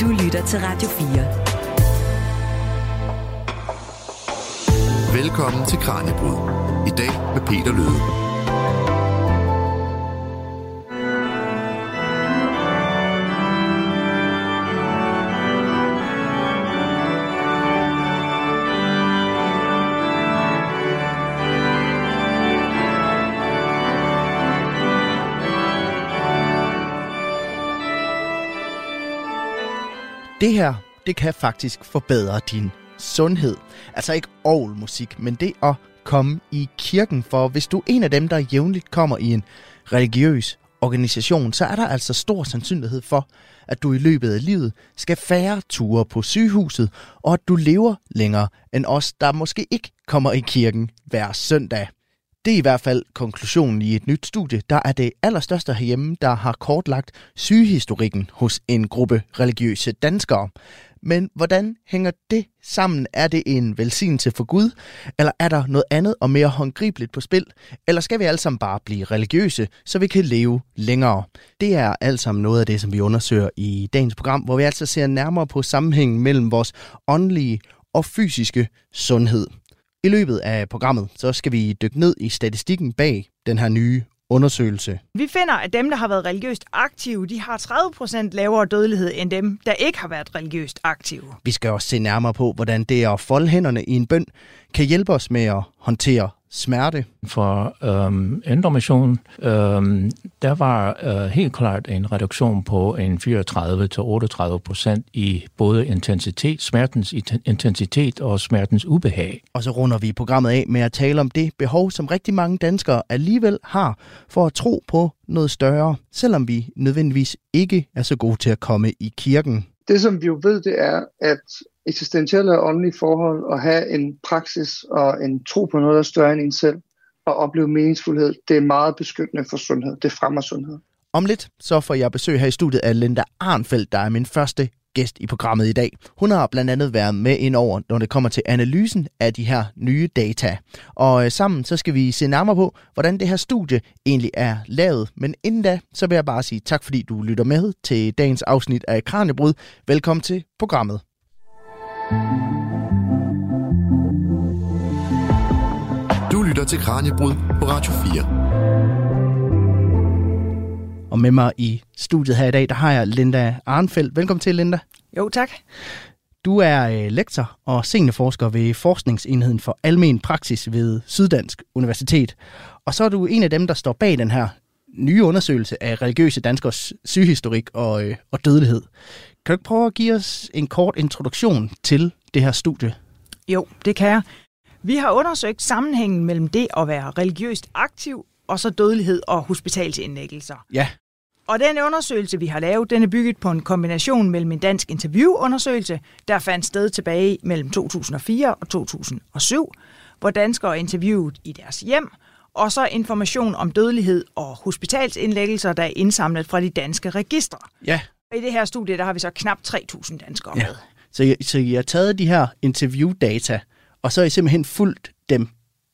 Du lytter til Radio 4. Velkommen til Kranjebrud. I dag med Peter Løde. Det her, det kan faktisk forbedre din sundhed. Altså ikke musik, men det at komme i kirken. For hvis du er en af dem, der jævnligt kommer i en religiøs organisation, så er der altså stor sandsynlighed for, at du i løbet af livet skal færre ture på sygehuset, og at du lever længere end os, der måske ikke kommer i kirken hver søndag. Det er i hvert fald konklusionen i et nyt studie, der er det allerstørste herhjemme, der har kortlagt sygehistorikken hos en gruppe religiøse danskere. Men hvordan hænger det sammen? Er det en velsignelse for Gud? Eller er der noget andet og mere håndgribeligt på spil? Eller skal vi alle sammen bare blive religiøse, så vi kan leve længere? Det er alt sammen noget af det, som vi undersøger i dagens program, hvor vi altså ser nærmere på sammenhængen mellem vores åndelige og fysiske sundhed. I løbet af programmet, så skal vi dykke ned i statistikken bag den her nye undersøgelse. Vi finder, at dem, der har været religiøst aktive, de har 30% lavere dødelighed end dem, der ikke har været religiøst aktive. Vi skal også se nærmere på, hvordan det at folde hænderne i en bøn kan hjælpe os med at håndtere smerte. For øhm, endomission, øhm, der var øh, helt klart en reduktion på en 34-38 procent i både intensitet, smertens intensitet og smertens ubehag. Og så runder vi programmet af med at tale om det behov, som rigtig mange danskere alligevel har for at tro på noget større, selvom vi nødvendigvis ikke er så gode til at komme i kirken. Det, som vi jo ved, det er, at eksistentielle og åndelige forhold, og have en praksis og en tro på noget, der er større end en selv, og opleve meningsfuldhed, det er meget beskyttende for sundhed. Det fremmer sundhed. Om lidt så får jeg besøg her i studiet af Linda Arnfeldt, der er min første gæst i programmet i dag. Hun har blandt andet været med ind over, når det kommer til analysen af de her nye data. Og øh, sammen så skal vi se nærmere på, hvordan det her studie egentlig er lavet. Men inden da, så vil jeg bare sige tak, fordi du lytter med til dagens afsnit af Kranjebrud. Velkommen til programmet. Du lytter til Kranjebrud på Radio 4. Og med mig i studiet her i dag, der har jeg Linda Arnfeldt. Velkommen til, Linda. Jo, tak. Du er øh, lektor og seniorforsker ved Forskningsenheden for Almen Praksis ved Syddansk Universitet. Og så er du en af dem, der står bag den her nye undersøgelse af religiøse danskers sygehistorik og, øh, og dødelighed. Kan du ikke prøve at give os en kort introduktion til det her studie? Jo, det kan jeg. Vi har undersøgt sammenhængen mellem det at være religiøst aktiv og så dødelighed og hospitalsindlæggelser. Ja. Og den undersøgelse, vi har lavet, den er bygget på en kombination mellem en dansk interviewundersøgelse, der fandt sted tilbage mellem 2004 og 2007, hvor danskere er interviewet i deres hjem, og så information om dødelighed og hospitalsindlæggelser, der er indsamlet fra de danske registre. Ja. I det her studie, der har vi så knap 3.000 danskere Ja. med. Så I, så I har taget de her interviewdata, og så har I simpelthen fulgt dem,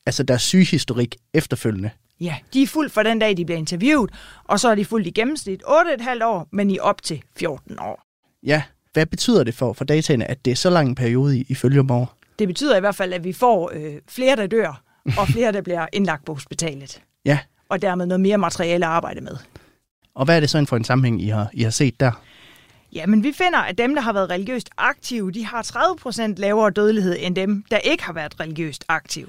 altså deres sygehistorik efterfølgende. Ja, de er fuldt fra den dag, de bliver interviewet, og så er de fuldt i gennemsnit 8,5 år, men i op til 14 år. Ja, hvad betyder det for, for dataene, at det er så lang en periode, I, I over? Det betyder i hvert fald, at vi får øh, flere, der dør, og flere, der bliver indlagt på hospitalet. Ja, Og dermed noget mere materiale at arbejde med. og hvad er det så for en sammenhæng, I har, I har set der? Ja, men vi finder, at dem, der har været religiøst aktive, de har 30% lavere dødelighed end dem, der ikke har været religiøst aktive.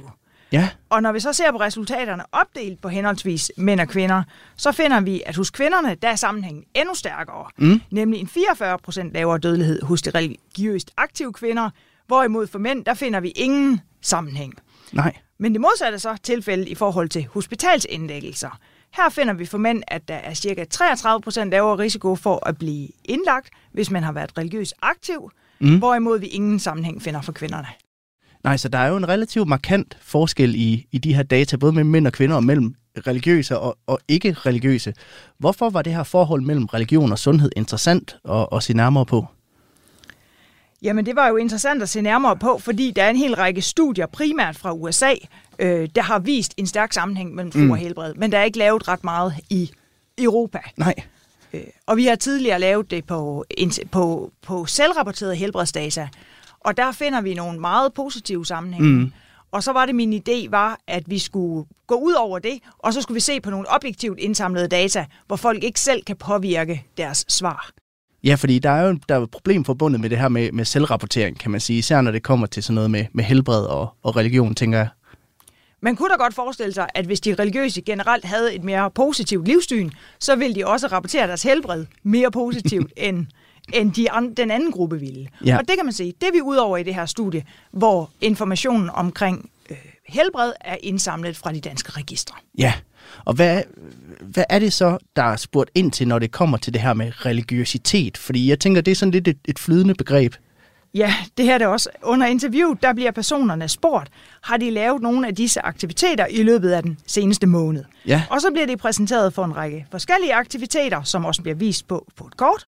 Ja, Og når vi så ser på resultaterne opdelt på henholdsvis mænd og kvinder, så finder vi, at hos kvinderne, der er sammenhængen endnu stærkere. Mm. Nemlig en 44% lavere dødelighed hos de religiøst aktive kvinder, hvorimod for mænd, der finder vi ingen sammenhæng. nej. Men det modsatte så tilfældet i forhold til hospitalsindlæggelser. Her finder vi for mænd, at der er ca. 33% lavere risiko for at blive indlagt, hvis man har været religiøst aktiv, mm. hvorimod vi ingen sammenhæng finder for kvinderne. Nej, så der er jo en relativt markant forskel i, i de her data, både mellem mænd og kvinder og mellem religiøse og, og ikke-religiøse. Hvorfor var det her forhold mellem religion og sundhed interessant at, at se nærmere på? Jamen, det var jo interessant at se nærmere på, fordi der er en hel række studier, primært fra USA, øh, der har vist en stærk sammenhæng mellem tro Mm. og helbred. Men der er ikke lavet ret meget i Europa. Nej. Øh, og vi har tidligere lavet det på, på, på selvrapporterede helbredsdata, og der finder vi nogle meget positive sammenhænge. Mm. Og så var det min idé var, at vi skulle gå ud over det, og så skulle vi se på nogle objektivt indsamlede data, hvor folk ikke selv kan påvirke deres svar. Ja, fordi der er jo der er et problem forbundet med det her med, med selvrapportering, kan man sige. Især når det kommer til sådan noget med, med helbred og, og religion, tænker jeg. Man kunne da godt forestille sig, at hvis de religiøse generelt havde et mere positivt livssyn, så ville de også rapportere deres helbred mere positivt end, end de an, den anden gruppe ville. Ja. Og det kan man se, det er vi ud over i det her studie, hvor informationen omkring øh, helbred er indsamlet fra de danske registre. Ja, og hvad, hvad er det så, der er spurgt ind til, når det kommer til det her med religiøsitet? Fordi jeg tænker, det er sådan lidt et, et flydende begreb. Ja, det her er det også. Under interviewet, der bliver personerne spurgt, har de lavet nogle af disse aktiviteter i løbet af den seneste måned. Ja. Og så bliver de præsenteret for en række forskellige aktiviteter, som også bliver vist på, på et kort.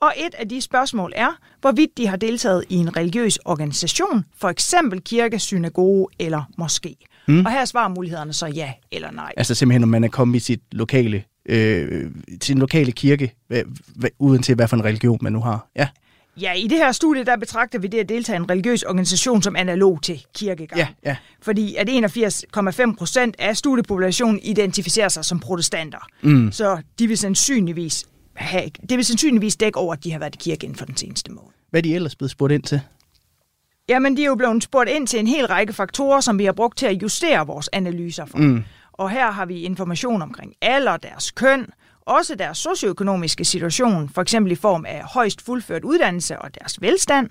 Og et af de spørgsmål er, hvorvidt de har deltaget i en religiøs organisation, for eksempel kirke, synagoge eller moské. Mm. Og her er svarmulighederne så ja eller nej. Altså simpelthen, om man er kommet i sit lokale, øh, sin lokale kirke, uden til hvad for en religion man nu har. Ja. Ja, i det her studie, der betragter vi det at deltage i en religiøs organisation som analog til kirkegang. Ja, ja. Fordi at 81,5 procent af studiepopulationen identificerer sig som protestanter. Mm. Så de vil sandsynligvis have, det vil sandsynligvis dække over, at de har været i kirke inden for den seneste måned. Hvad er de ellers blevet spurgt ind til? Jamen, de er jo blevet spurgt ind til en hel række faktorer, som vi har brugt til at justere vores analyser for. Mm. Og her har vi information omkring alder, deres køn, også deres socioøkonomiske situation, for eksempel i form af højst fuldført uddannelse og deres velstand.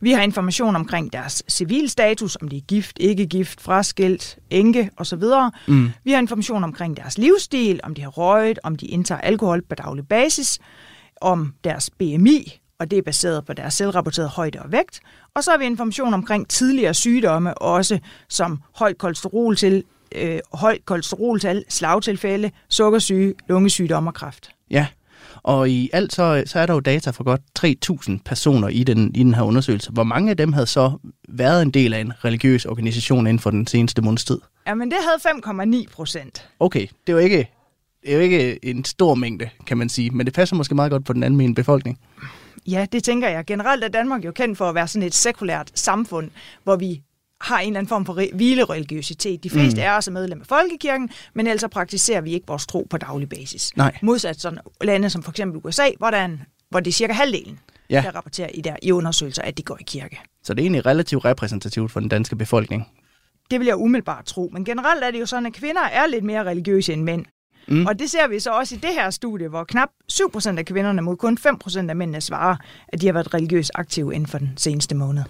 Vi har information omkring deres civilstatus, om de er gift, ikke gift, fraskilt, enke osv. Mm. Vi har information omkring deres livsstil, om de har røget, om de indtager alkohol på daglig basis, om deres BMI, og det er baseret på deres selvrapporterede højde og vægt. Og så har vi information omkring tidligere sygdomme, også som højt kolesterol til, øh, højt kolesteroltal, slagtilfælde, sukkersyge, lungesygdom og kræft. Ja, og i alt så, så er der jo data for godt 3.000 personer i den, i den her undersøgelse. Hvor mange af dem havde så været en del af en religiøs organisation inden for den seneste måneds tid? Jamen, det havde 5,9 procent. Okay, det var ikke, det er jo ikke en stor mængde, kan man sige, men det passer måske meget godt på den almindelige befolkning. Ja, det tænker jeg. Generelt er Danmark jo kendt for at være sådan et sekulært samfund, hvor vi har en eller anden form for hvilereligiøsitet. De fleste mm. er også medlem af folkekirken, men ellers praktiserer vi ikke vores tro på daglig basis. Nej. Modsat sådan lande som for eksempel USA, hvor, der er en, hvor det er cirka halvdelen, ja. der rapporterer i, der, i undersøgelser, at de går i kirke. Så det er egentlig relativt repræsentativt for den danske befolkning. Det vil jeg umiddelbart tro. Men generelt er det jo sådan, at kvinder er lidt mere religiøse end mænd. Mm. Og det ser vi så også i det her studie, hvor knap 7% af kvinderne mod kun 5% af mændene svarer, at de har været religiøst aktive inden for den seneste måned.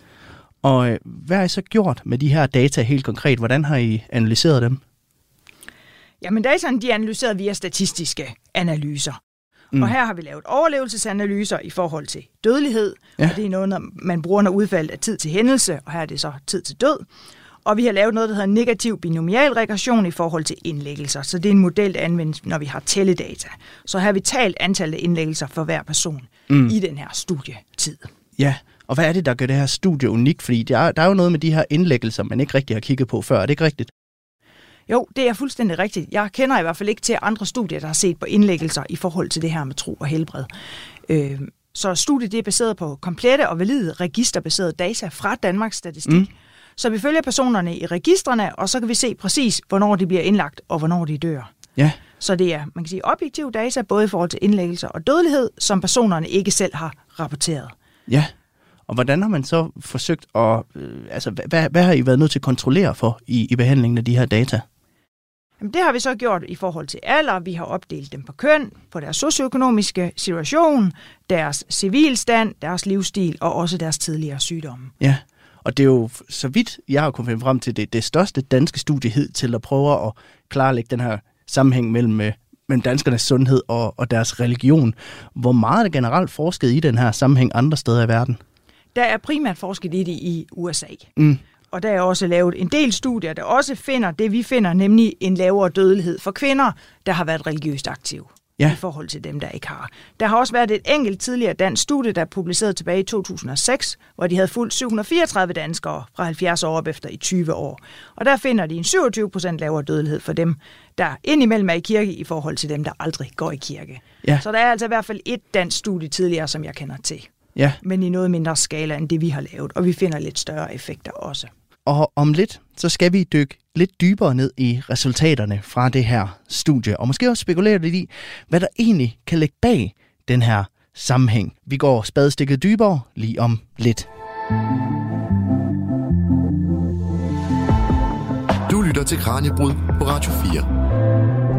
Og øh, hvad har I så gjort med de her data helt konkret? Hvordan har I analyseret dem? Jamen dataen de er analyseret via statistiske analyser. Mm. Og her har vi lavet overlevelsesanalyser i forhold til dødelighed, ja. og det er noget, man bruger, når udfaldet er tid til hændelse, og her er det så tid til død. Og vi har lavet noget, der hedder negativ binomial regression i forhold til indlæggelser. Så det er en model, der anvendes, når vi har tælledata. Så her har vi talt antallet af indlæggelser for hver person mm. i den her studietid. Ja, og hvad er det, der gør det her studie unikt? Fordi der er, der er jo noget med de her indlæggelser, man ikke rigtig har kigget på før. Er det ikke rigtigt? Jo, det er fuldstændig rigtigt. Jeg kender i hvert fald ikke til andre studier, der har set på indlæggelser i forhold til det her med tro og helbred. Øh, så studiet det er baseret på komplette og valide registerbaserede data fra Danmarks Statistik. Mm. Så vi følger personerne i registrene, og så kan vi se præcis, hvornår de bliver indlagt og hvornår de dør. Ja. Så det er, man kan sige, objektive data, både i forhold til indlæggelser og dødelighed, som personerne ikke selv har rapporteret. Ja, og hvordan har man så forsøgt at, øh, altså hvad, hvad har I været nødt til at kontrollere for i, i behandlingen af de her data? Jamen, det har vi så gjort i forhold til alder. Vi har opdelt dem på køn, på deres socioøkonomiske situation, deres civilstand, deres livsstil og også deres tidligere sygdomme. Ja, og det er jo, så vidt jeg har kunnet finde frem til, det, det største danske studie til at prøve at klarlægge den her sammenhæng mellem, øh, mellem danskernes sundhed og, og deres religion. Hvor meget er det generelt forsket i den her sammenhæng andre steder i verden? Der er primært forsket i det i USA. Mm. Og der er også lavet en del studier, der også finder det, vi finder, nemlig en lavere dødelighed for kvinder, der har været religiøst aktive. ja. i forhold til dem, der ikke har. Der har også været et enkelt tidligere dansk studie, der er publiceret tilbage i 2006, hvor de havde fulgt 734 danskere fra 70 år op efter i 20 år. Og der finder de en 27 procent lavere dødelighed for dem, der indimellem er i kirke, i forhold til dem, der aldrig går i kirke. Ja. Så der er altså i hvert fald et dansk studie tidligere, som jeg kender til. Ja. Men i noget mindre skala end det, vi har lavet, og vi finder lidt større effekter også. Og om lidt, så skal vi dykke lidt dybere ned i resultaterne fra det her studie, og måske også spekulere lidt i, hvad der egentlig kan ligge bag den her sammenhæng. Vi går spadestikket dybere lige om lidt. Du lytter til Kranjebrud på Radio 4.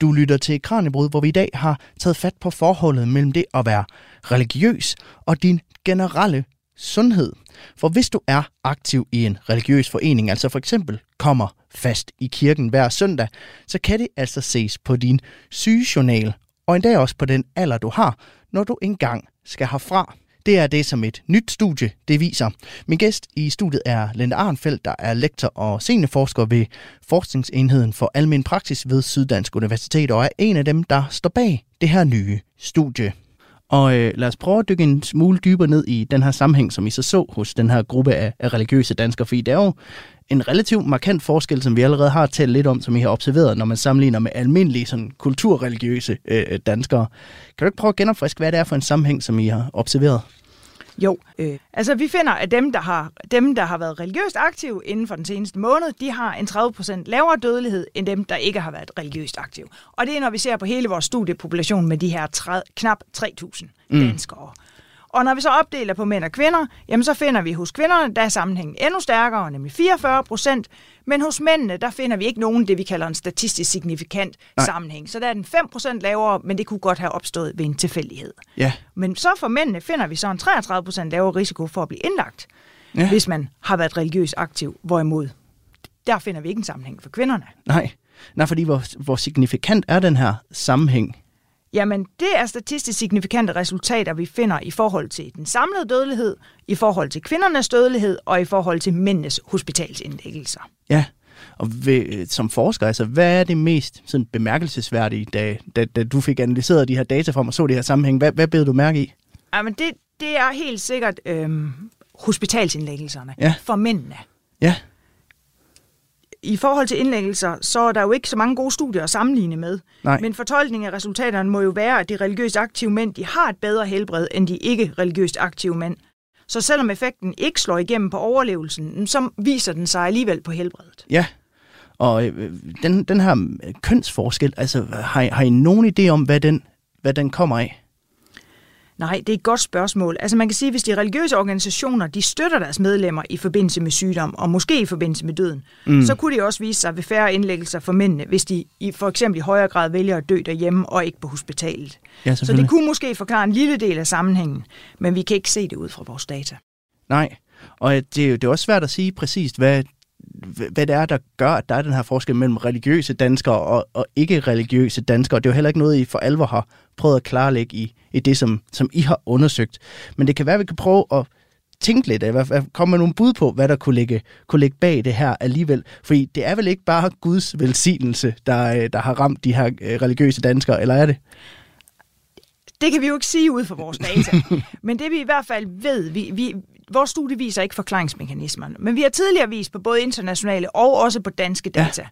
Du lytter til Kranjebrud, hvor vi i dag har taget fat på forholdet mellem det at være religiøs og din generelle sundhed. For hvis du er aktiv i en religiøs forening, altså for eksempel kommer fast i kirken hver søndag, så kan det altså ses på din sygejournal, og endda også på den alder, du har, når du engang skal herfra. Det er det, som et nyt studie det viser. Min gæst i studiet er Lente Arnfeldt, der er lektor og seniorforsker ved Forskningsenheden for Almen Praksis ved Syddansk Universitet, og er en af dem, der står bag det her nye studie. Og øh, lad os prøve at dykke en smule dybere ned i den her sammenhæng, som I så så hos den her gruppe af, af religiøse danskere, fordi det er jo en relativt markant forskel, som vi allerede har talt lidt om, som I har observeret, når man sammenligner med almindelige sådan, kulturreligiøse øh, danskere. Kan du ikke prøve at genopfriske, hvad det er for en sammenhæng, som I har observeret? Jo, øh, altså vi finder, at dem der, har, dem, der har været religiøst aktive inden for den seneste måned, de har en 30% lavere dødelighed, end dem, der ikke har været religiøst aktive. Og det er, når vi ser på hele vores studiepopulation med de her 30, knap 3.000 mm. danskere. Og når vi så opdeler på mænd og kvinder, jamen så finder vi hos kvinderne, der er sammenhængen endnu stærkere, nemlig 44 procent. Men hos mændene, der finder vi ikke nogen det, vi kalder en statistisk signifikant Nej. sammenhæng. Så der er den 5 procent lavere, men det kunne godt have opstået ved en tilfældighed. Ja. Men så for mændene finder vi så en 33 procent lavere risiko for at blive indlagt, ja. hvis man har været religiøst aktiv. Hvorimod, der finder vi ikke en sammenhæng for kvinderne. Nej, Nej fordi hvor, hvor signifikant er den her sammenhæng? Jamen, det er statistisk signifikante resultater, vi finder i forhold til den samlede dødelighed, i forhold til kvindernes dødelighed og i forhold til mændenes hospitalsindlæggelser. Ja, og ved, som forsker, altså, hvad er det mest sådan, bemærkelsesværdige, da, da, da du fik analyseret de her data for mig og så det her sammenhæng? Hvad, hvad bed du mærke i? Jamen, det, det er helt sikkert øhm, hospitalsindlæggelserne ja. for mændene. Ja i forhold til indlæggelser, så er der jo ikke så mange gode studier at sammenligne med. Nej. Men fortolkningen af resultaterne må jo være, at de religiøst aktive mænd de har et bedre helbred end de ikke religiøst aktive mænd. Så selvom effekten ikke slår igennem på overlevelsen, så viser den sig alligevel på helbredet. Ja, og øh, den, den her kønsforskel, altså har, har I nogen idé om, hvad den, hvad den kommer af? Nej, det er et godt spørgsmål. Altså man kan sige, hvis de religiøse organisationer de støtter deres medlemmer i forbindelse med sygdom, og måske i forbindelse med døden, mm. så kunne det også vise sig ved færre indlæggelser for mændene, hvis de i, for eksempel i højere grad vælger at dø derhjemme og ikke på hospitalet. Ja, så det kunne måske forklare en lille del af sammenhængen, men vi kan ikke se det ud fra vores data. Nej, og det er jo det er også svært at sige præcist, hvad hvad det er, der gør, at der er den her forskel mellem religiøse danskere og, og ikke-religiøse danskere. Det er jo heller ikke noget, I for alvor har prøvet at klarlægge i, i det, som, som I har undersøgt. Men det kan være, at vi kan prøve at tænke lidt af, komme med nogle bud på, hvad der kunne ligge, kunne ligge bag det her alligevel. Fordi det er vel ikke bare Guds velsignelse, der, der har ramt de her øh, religiøse danskere, eller er det? Det kan vi jo ikke sige ud fra vores data. Men det vi i hvert fald ved, vi, vi, vores studie viser ikke forklaringsmekanismerne, men vi har tidligere vist på både internationale og også på danske data,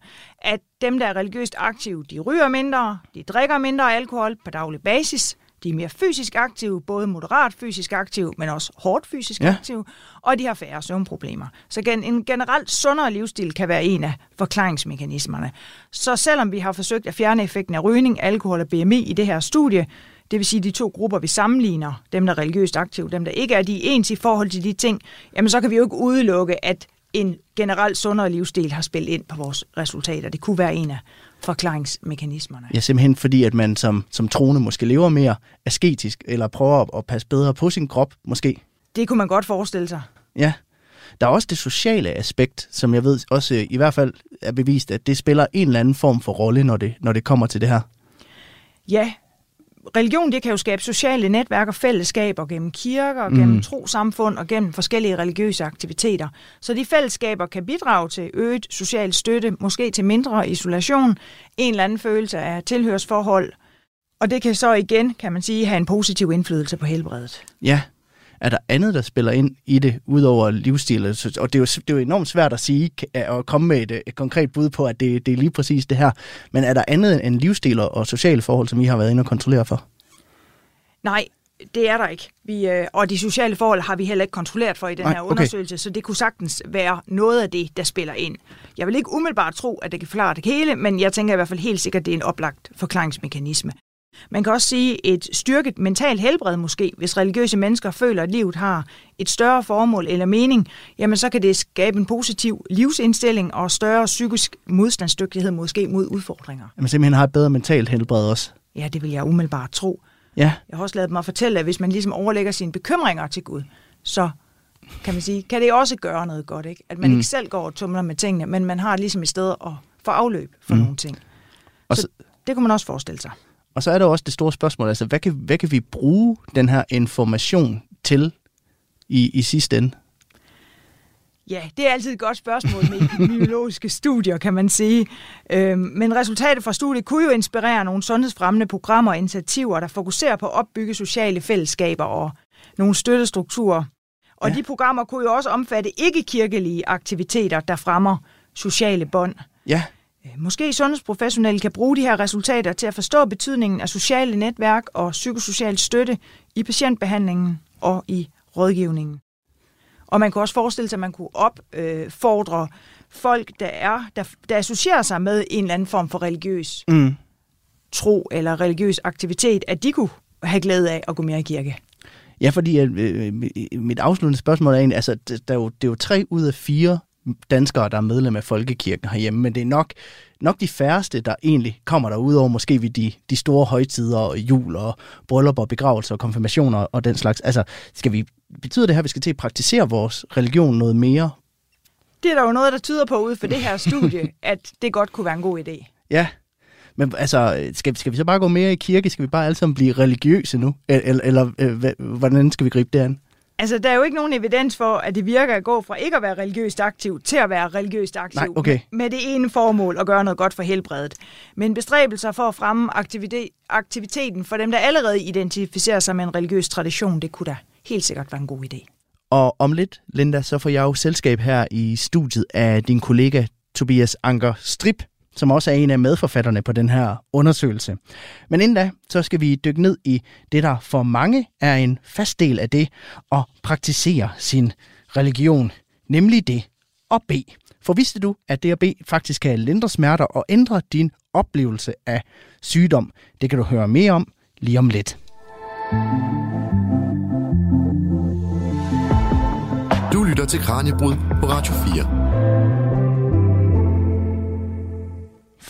ja. at dem, der er religiøst aktive, de ryger mindre, de drikker mindre alkohol på daglig basis, de er mere fysisk aktive, både moderat fysisk aktive, men også hårdt fysisk ja. aktive, og de har færre søvnproblemer. Så en generelt sundere livsstil kan være en af forklaringsmekanismerne. Så selvom vi har forsøgt at fjerne effekten af rygning, alkohol og BMI i det her studie, det vil sige de to grupper, vi sammenligner, dem der er religiøst aktive, dem der ikke er, de er ens i forhold til de ting, jamen så kan vi jo ikke udelukke, at en generelt sundere livsstil har spillet ind på vores resultater. Det kunne være en af forklaringsmekanismerne. Ja, simpelthen fordi, at man som, som troende måske lever mere asketisk, eller prøver at passe bedre på sin krop, måske. Det kunne man godt forestille sig. Ja. Der er også det sociale aspekt, som jeg ved også i hvert fald er bevist, at det spiller en eller anden form for rolle, når det, når det kommer til det her. Ja, religion det kan jo skabe sociale netværk og fællesskaber gennem kirker, mm. gennem trosamfund og gennem forskellige religiøse aktiviteter. Så de fællesskaber kan bidrage til øget social støtte, måske til mindre isolation, en eller anden følelse af tilhørsforhold, og det kan så igen, kan man sige, have en positiv indflydelse på helbredet. Ja, er der andet, der spiller ind i det, udover livsstil? Og det er jo, det er jo enormt svært at sige, at komme med et, et konkret bud på, at det, det er lige præcis det her. Men er der andet end livsstil og sociale forhold, som I har været inde og kontrollere for? Nej, det er der ikke. Vi, øh, og de sociale forhold har vi heller ikke kontrolleret for i den Nej, her undersøgelse, okay. så det kunne sagtens være noget af det, der spiller ind. Jeg vil ikke umiddelbart tro, at det kan forklare det hele, men jeg tænker i hvert fald helt sikkert, at det er en oplagt forklaringsmekanisme. Man kan også sige et styrket mental helbred måske, hvis religiøse mennesker føler, at livet har et større formål eller mening, jamen så kan det skabe en positiv livsindstilling og større psykisk modstandsdygtighed måske mod udfordringer. Jamen simpelthen har et bedre mentalt helbred også. Ja, det vil jeg umiddelbart tro. Ja. Jeg har også lavet mig fortælle, at hvis man ligesom overlægger sine bekymringer til Gud, så kan man sige, kan det også gøre noget godt, ikke? At man mm. ikke selv går og tumler med tingene, men man har ligesom et sted at få afløb for mm. nogle ting. Og så, så det kunne man også forestille sig. Og så er der også det store spørgsmål, altså hvad kan, hvad kan vi bruge den her information til i, i sidste ende? Ja, det er altid et godt spørgsmål med epidemiologiske studier, kan man sige. Øhm, men resultatet fra studiet kunne jo inspirere nogle sundhedsfremmende programmer og initiativer, der fokuserer på at opbygge sociale fællesskaber og nogle støttestrukturer. Og ja. de programmer kunne jo også omfatte ikke-kirkelige aktiviteter, der fremmer sociale bånd. Ja. Øh, måske sundhedsprofessionelle kan bruge de her resultater til at forstå betydningen af sociale netværk og psykosocial støtte i patientbehandlingen og i rådgivningen. Og man kan også forestille sig, at man kunne opfordre folk, der, er, der, der associerer sig med en eller anden form for religiøs mm. tro eller religiøs aktivitet, at de kunne have glæde af at gå mere i kirke. Ja, fordi øh, mit afsluttende spørgsmål er egentlig, altså, der er jo, det er jo tre ud af fire danskere, der er medlem af Folkekirken herhjemme, men det er nok, nok de færreste, der egentlig kommer der ud over måske ved de, de store højtider, jul og bryllupper, begravelser og konfirmationer og den slags. Altså, skal vi, betyder det her, at vi skal til at praktisere vores religion noget mere? Det er der jo noget, der tyder på ud for det her studie, at det godt kunne være en god idé. Ja, men altså, skal, skal vi så bare gå mere i kirke? Skal vi bare alle sammen blive religiøse nu? Eller, eller øh, hvordan skal vi gribe det an? Altså, der er jo ikke nogen evidens for, at det virker at gå fra ikke at være religiøst aktiv til at være religiøst aktiv. Nej, okay. Med det ene formål at gøre noget godt for helbredet. Men bestræbelser for at fremme aktiviteten for dem, der allerede identificerer sig med en religiøs tradition, det kunne da helt sikkert være en god idé. Og om lidt, Linda, så får jeg jo selskab her i studiet af din kollega Tobias Anker Strip, som også er en af medforfatterne på den her undersøgelse. Men inden da, så skal vi dykke ned i det, der for mange er en fast del af det at praktisere sin religion, nemlig det at bede. For vidste du, at det at bede faktisk kan lindre smerter og ændre din oplevelse af sygdom? Det kan du høre mere om lige om lidt. Du lytter til Kranjebrud på Radio 4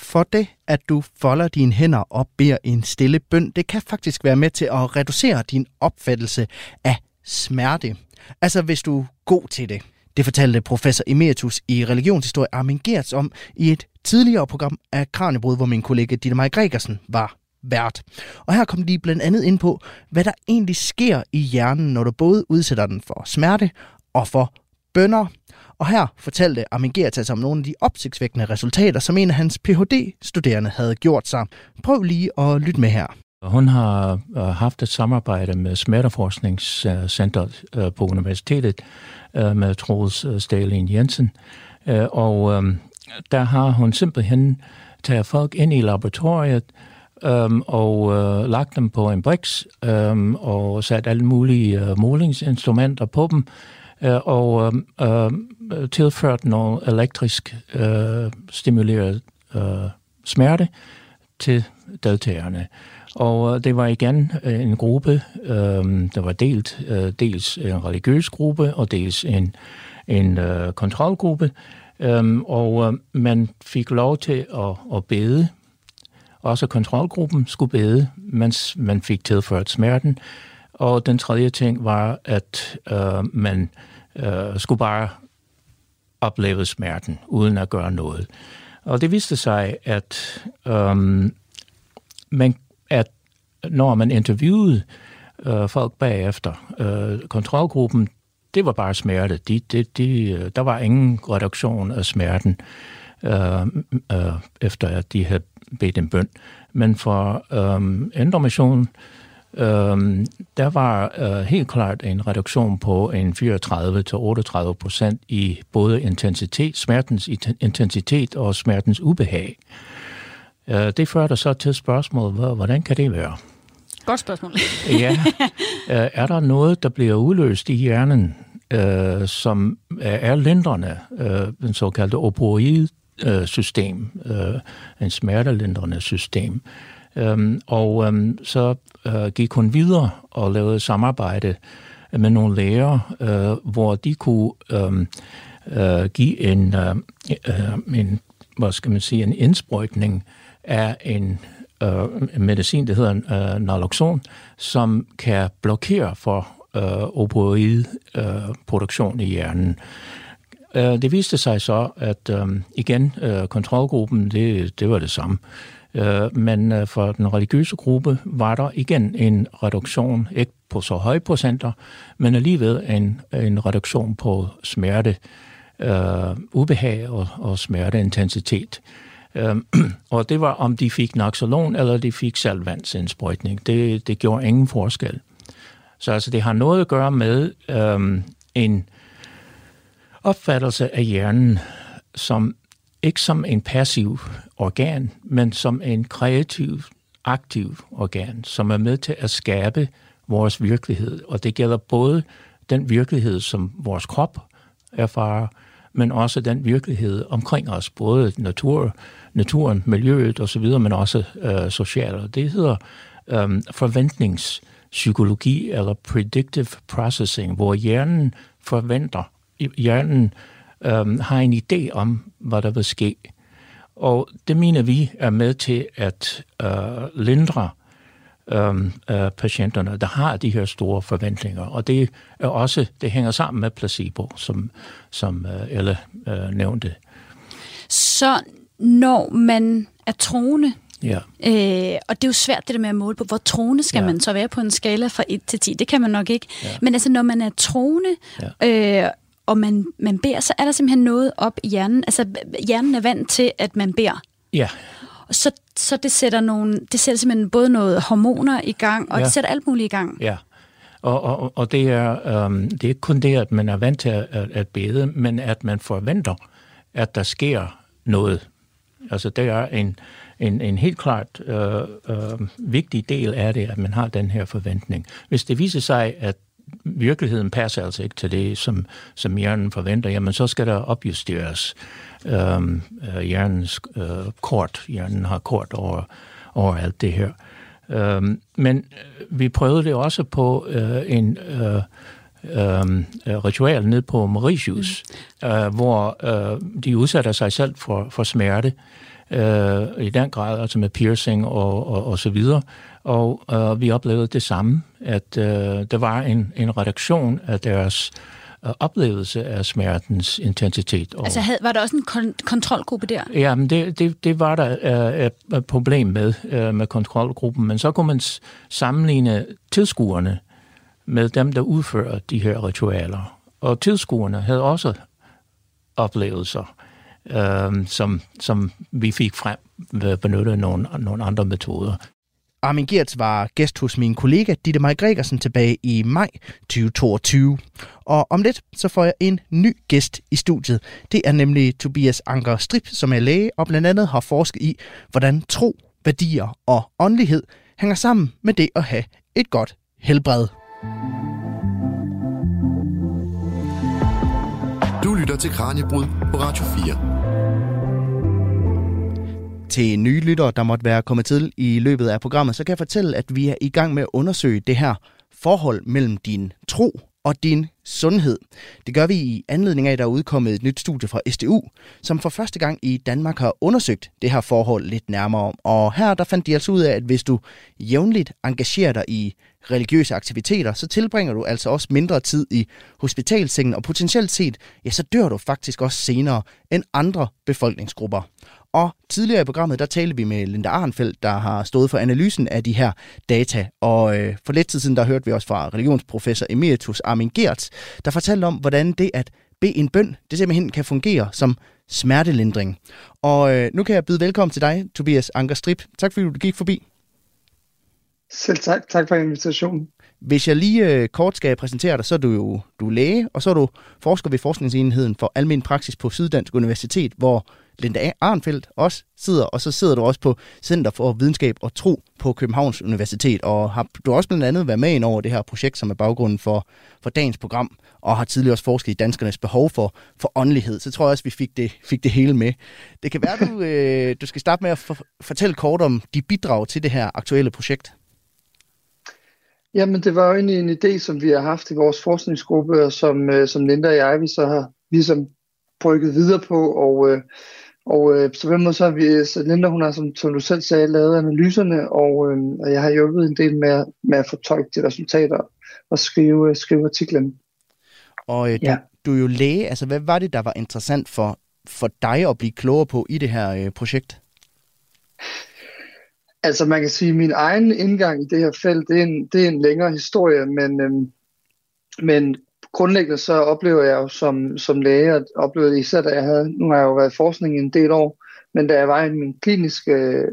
for det, at du folder dine hænder og beder en stille bøn, det kan faktisk være med til at reducere din opfattelse af smerte. Altså hvis du er god til det. Det fortalte professor emeritus i religionshistorie Armin Gertz om i et tidligere program af Kranjebrud, hvor min kollega Dinamai Gregersen var vært. Og her kom de blandt andet ind på, hvad der egentlig sker i hjernen, når du både udsætter den for smerte og for bønder. Og her fortalte Amigertas om nogle af de opsigtsvækkende resultater, som en af hans Ph.D.-studerende havde gjort sig. Prøv lige at lytte med her. Hun har øh, haft et samarbejde med Smerteforskningscenteret øh, på universitetet øh, med Troels Stalin Jensen. Og der har hun simpelthen taget folk ind i laboratoriet og lagt dem på en briks og sat alle mulige målingsinstrumenter på dem Øh, og øh, tilført noget elektrisk øh, stimuleret øh, smerte til deltagerne. Og øh, det var igen øh, en gruppe, øh, der var delt, øh, dels en religiøs gruppe og dels en, en øh, kontrolgruppe. Øh, og øh, man fik lov til at, at bede. Også kontrolgruppen skulle bede, mens man fik tilført smerten. Og den tredje ting var, at øh, man øh, skulle bare opleve smerten, uden at gøre noget. Og det viste sig, at, øh, man, at når man interviewede øh, folk bagefter, øh, kontrolgruppen, det var bare smerte. De, de, de, øh, der var ingen reduktion af smerten, øh, øh, efter at de havde bedt en bøn. Men for øh, endomissionen, Øhm, der var øh, helt klart en reduktion på en 34-38 procent i både intensitet, smertens intensitet og smertens ubehag. Øh, det førte så til spørgsmålet, hvordan kan det være? Godt spørgsmål. ja. Øh, er der noget, der bliver udløst i hjernen, øh, som er lindrende, øh, den såkaldte opioid system, øh, en smertelindrende system. Øhm, og øhm, så øh, gik hun videre og lavede samarbejde med nogle læger, øh, hvor de kunne øh, øh, give en, øh, øh, en, hvad skal man sige, en indsprøjtning af en øh, medicin, der hedder øh, naloxon, som kan blokere for øh, opioidproduktion øh, i hjernen. Øh, det viste sig så, at øh, igen, øh, kontrolgruppen, det, det var det samme. Øh, Øh, men øh, for den religiøse gruppe var der igen en reduktion, ikke på så høje procenter, men alligevel en, en reduktion på smerte, øh, ubehag og, og smerteintensitet. Øh, og det var, om de fik naxalon eller de fik salvandsindsprøjtning. Det, det gjorde ingen forskel. Så altså, det har noget at gøre med øh, en opfattelse af hjernen, som ikke som en passiv organ, men som en kreativ, aktiv organ, som er med til at skabe vores virkelighed. Og det gælder både den virkelighed, som vores krop erfarer, men også den virkelighed omkring os, både natur, naturen, miljøet osv., men også øh, socialt. Det hedder øh, forventningspsykologi eller predictive processing, hvor hjernen forventer, hjernen øh, har en idé om, hvad der vil ske. Og det mener vi er med til at øh, lindre øh, øh, patienterne, der har de her store forventninger. Og det er også det hænger sammen med placebo, som, som øh, Elle øh, nævnte. Så når man er troende, Ja. Øh, og det er jo svært det der med at måle på, hvor troende skal ja. man så være på en skala fra 1 til 10. Det kan man nok ikke. Ja. Men altså, når man er troende, ja. øh, og man, man beder, så er der simpelthen noget op i hjernen. Altså, hjernen er vant til, at man beder. Ja. Så, så det sætter nogle, det sætter simpelthen både noget hormoner i gang, og ja. det sætter alt muligt i gang. Ja. Og, og, og det, er, øhm, det er ikke kun det, at man er vant til at, at bede, men at man forventer, at der sker noget. Altså, det er en, en, en helt klart øh, øh, vigtig del af det, at man har den her forventning. Hvis det viser sig, at virkeligheden passer altså ikke til det, som, som hjernen forventer, jamen så skal der opjusteres øhm, øh, hjernens øh, kort. Hjernen har kort over, over alt det her. Øhm, men øh, vi prøvede det også på øh, en øh, øh, ritual ned på Mauritius, mm. øh, hvor øh, de udsætter sig selv for, for smerte øh, i den grad, altså med piercing og, og, og så videre. Og øh, vi oplevede det samme, at øh, der var en, en reduktion af deres øh, oplevelse af smertens intensitet. Og, altså havde, var der også en kon- kontrolgruppe der? Ja, men det, det, det var der øh, et problem med, øh, med kontrolgruppen, men så kunne man sammenligne tilskuerne med dem, der udfører de her ritualer. Og tilskuerne havde også oplevelser, øh, som, som vi fik frem ved at benytte nogle, nogle andre metoder. Armin Gertz var gæst hos min kollega Ditte Maj Gregersen tilbage i maj 2022. Og om lidt, så får jeg en ny gæst i studiet. Det er nemlig Tobias Anker Strip, som er læge og blandt andet har forsket i, hvordan tro, værdier og åndelighed hænger sammen med det at have et godt helbred. Du lytter til Kranjebrud på Radio 4 til nye lyttere, der måtte være kommet til i løbet af programmet, så kan jeg fortælle, at vi er i gang med at undersøge det her forhold mellem din tro og din sundhed. Det gør vi i anledning af, at der er udkommet et nyt studie fra SDU, som for første gang i Danmark har undersøgt det her forhold lidt nærmere om. Og her der fandt de altså ud af, at hvis du jævnligt engagerer dig i religiøse aktiviteter, så tilbringer du altså også mindre tid i hospitalsengen, og potentielt set, ja, så dør du faktisk også senere end andre befolkningsgrupper. Og tidligere i programmet, der talte vi med Linda Arnfeldt, der har stået for analysen af de her data. Og øh, for lidt tid siden, der hørte vi også fra religionsprofessor Emeritus Armin Gertz, der fortalte om, hvordan det at bede en bøn, det simpelthen kan fungere som smertelindring. Og øh, nu kan jeg byde velkommen til dig, Tobias Anker Strip. Tak fordi du gik forbi. Selv tak. Tak for invitationen. Hvis jeg lige øh, kort skal præsentere dig, så er du jo du er læge, og så er du forsker ved Forskningsenheden for Almen Praksis på Syddansk Universitet, hvor Linda Arnfeldt også sidder, og så sidder du også på Center for Videnskab og Tro på Københavns Universitet, og har du også blandt andet været med ind over det her projekt, som er baggrunden for, for dagens program, og har tidligere også forsket i danskernes behov for, for åndelighed. Så tror jeg også, vi fik det, fik det hele med. Det kan være, du, øh, du skal starte med at for, fortælle kort om de bidrag til det her aktuelle projekt. Jamen, det var jo egentlig en idé, som vi har haft i vores forskningsgruppe, og som, øh, som Linda og jeg, vi så har ligesom brygget videre på, og, øh, og øh, så på den måde så har vi, så Linda hun har, som, som du selv sagde, lavet analyserne, og, øh, og jeg har hjulpet en del med, med at fortolke de resultater og skrive, skrive artiklen. Og øh, ja. du, du er jo læge, altså hvad var det, der var interessant for, for dig at blive klogere på i det her øh, projekt? Altså man kan sige, at min egen indgang i det her felt, det er en, det er en længere historie, men, øhm, men grundlæggende så oplever jeg jo som, som læge, at oplevede især da jeg havde, nu har jeg jo været i forskning i en del år, men da jeg var i min kliniske øh,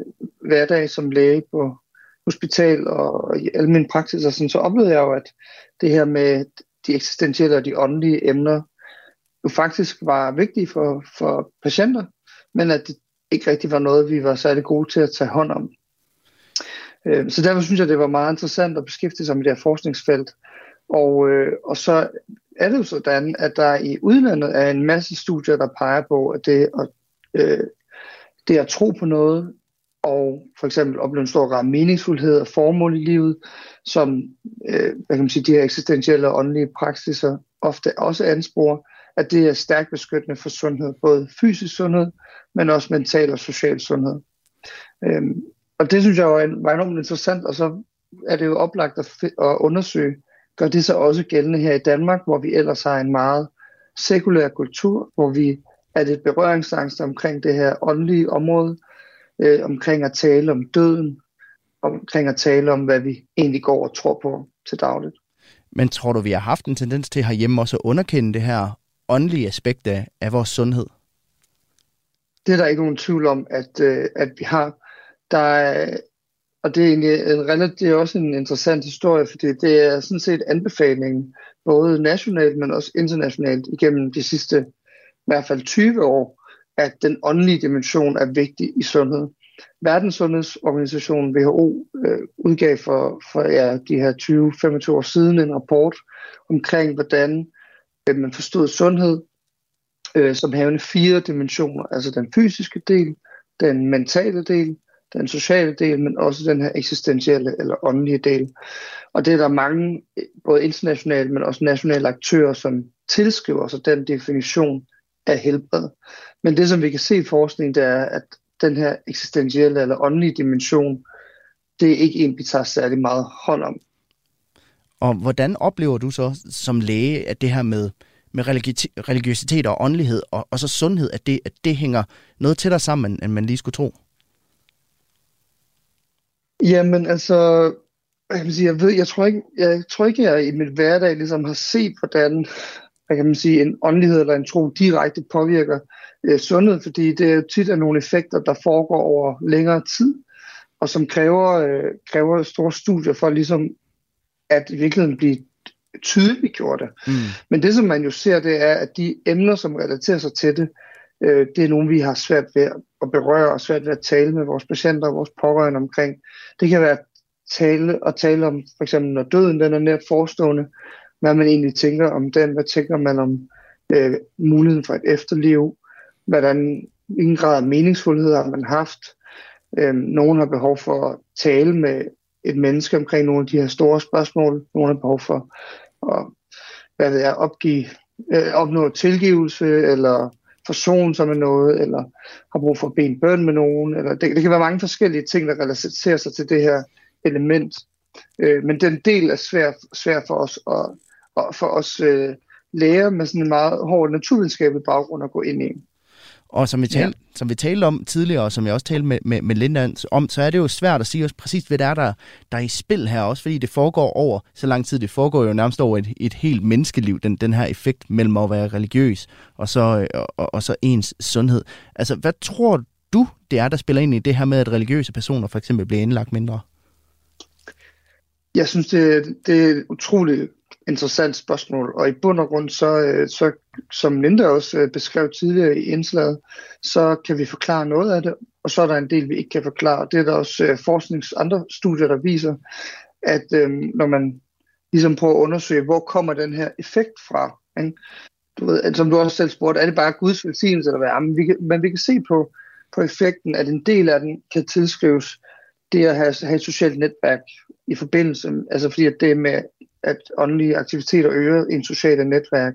hverdag som læge på hospital og i almindelig praksis, og sådan, så oplevede jeg jo, at det her med de eksistentielle og de åndelige emner jo faktisk var vigtige for, for patienter, men at det ikke rigtig var noget, vi var særlig gode til at tage hånd om. Øh, så derfor synes jeg, det var meget interessant at beskæftige sig med det her forskningsfelt. Og, øh, og så er det jo sådan, at der i udlandet er en masse studier, der peger på, at det at, øh, det at tro på noget, og for eksempel opleve en stor grad meningsfuldhed og formål i livet, som øh, hvad kan man sige, de her eksistentielle og åndelige praksiser ofte også ansporer, at det er stærkt beskyttende for sundhed, både fysisk sundhed, men også mental og social sundhed. Øhm, og det synes jeg var, var enormt interessant, og så er det jo oplagt at, at undersøge, gør det så også gældende her i Danmark, hvor vi ellers har en meget sekulær kultur, hvor vi er det berøringsangst omkring det her åndelige område, øh, omkring at tale om døden, omkring at tale om, hvad vi egentlig går og tror på til dagligt. Men tror du, vi har haft en tendens til herhjemme også at underkende det her åndelige aspekt af, af vores sundhed? Det er der ikke nogen tvivl om, at, øh, at vi har. Der er, og det er, egentlig øh, en, det er også en interessant historie, fordi det er sådan set anbefalingen, både nationalt, men også internationalt, igennem de sidste i hvert fald 20 år, at den åndelige dimension er vigtig i sundhed. Verdenssundhedsorganisationen WHO øh, udgav for, for ja, de her 20-25 år siden en rapport omkring, hvordan øh, man forstod sundhed øh, som havende fire dimensioner, altså den fysiske del, den mentale del, den sociale del, men også den her eksistentielle eller åndelige del. Og det er der mange, både internationale, men også nationale aktører, som tilskriver sig den definition af helbred. Men det, som vi kan se i forskningen, det er, at den her eksistentielle eller åndelige dimension, det er ikke en, vi tager særlig meget hånd om. Og hvordan oplever du så som læge, at det her med, med religiøsitet og åndelighed og, og så sundhed, at det, at det hænger noget tættere sammen, end man lige skulle tro? Jamen altså, jeg, kan sige, jeg, ved, jeg, tror ikke, jeg tror ikke, jeg i mit hverdag ligesom har set, hvordan hvad kan man sige, en åndelighed eller en tro direkte påvirker øh, sundhed, fordi det er tit af nogle effekter, der foregår over længere tid, og som kræver, øh, kræver store studier for ligesom at i virkeligheden blive tydeligt gjort det. Mm. Men det, som man jo ser, det er, at de emner, som relaterer sig til det, øh, det er nogle, vi har svært ved at berøre og svært ved at tale med vores patienter og vores pårørende omkring. Det kan være tale og tale om, for eksempel når døden den er nært forestående, hvad man egentlig tænker om den, hvad tænker man om øh, muligheden for et efterliv, hvordan, hvilken grad af meningsfuldhed har man haft. Øh, nogen har behov for at tale med et menneske omkring nogle af de her store spørgsmål. Nogen har behov for at hvad ved jeg, opgive, øh, opnå tilgivelse, eller forsone sig med noget, eller har brug for at bede en bøn med nogen. Eller det, det kan være mange forskellige ting, der relaterer sig til det her element. Øh, men den del er svær, svær for os, og, og for os øh, lærer med sådan en meget hård naturvidenskabelig baggrund at gå ind i. Og som vi, talte, ja. som vi talte om tidligere, og som jeg også talte med, med, med Linda om, så er det jo svært at sige også præcis, hvad det er, der, der er i spil her, også fordi det foregår over så lang tid. Det foregår jo nærmest over et, et helt menneskeliv, den, den her effekt mellem at være religiøs og så, og, og så ens sundhed. Altså, hvad tror du, det er, der spiller ind i det her med, at religiøse personer for eksempel bliver indlagt mindre? Jeg synes, det, det er utroligt interessant spørgsmål, og i bund og grund, så, øh, så som Linda også øh, beskrev tidligere i indslaget, så kan vi forklare noget af det, og så er der en del, vi ikke kan forklare. Det er der også øh, forsknings andre studier, der viser, at øhm, når man ligesom prøver at undersøge, hvor kommer den her effekt fra, ikke? Du ved, altså, som du også selv spurgte, er det bare Guds velsignelse eller hvad? Men vi kan, men vi kan se på, på effekten, at en del af den kan tilskrives det at have, have et socialt netværk i forbindelse, altså fordi at det med at åndelige aktiviteter øger en sociale netværk.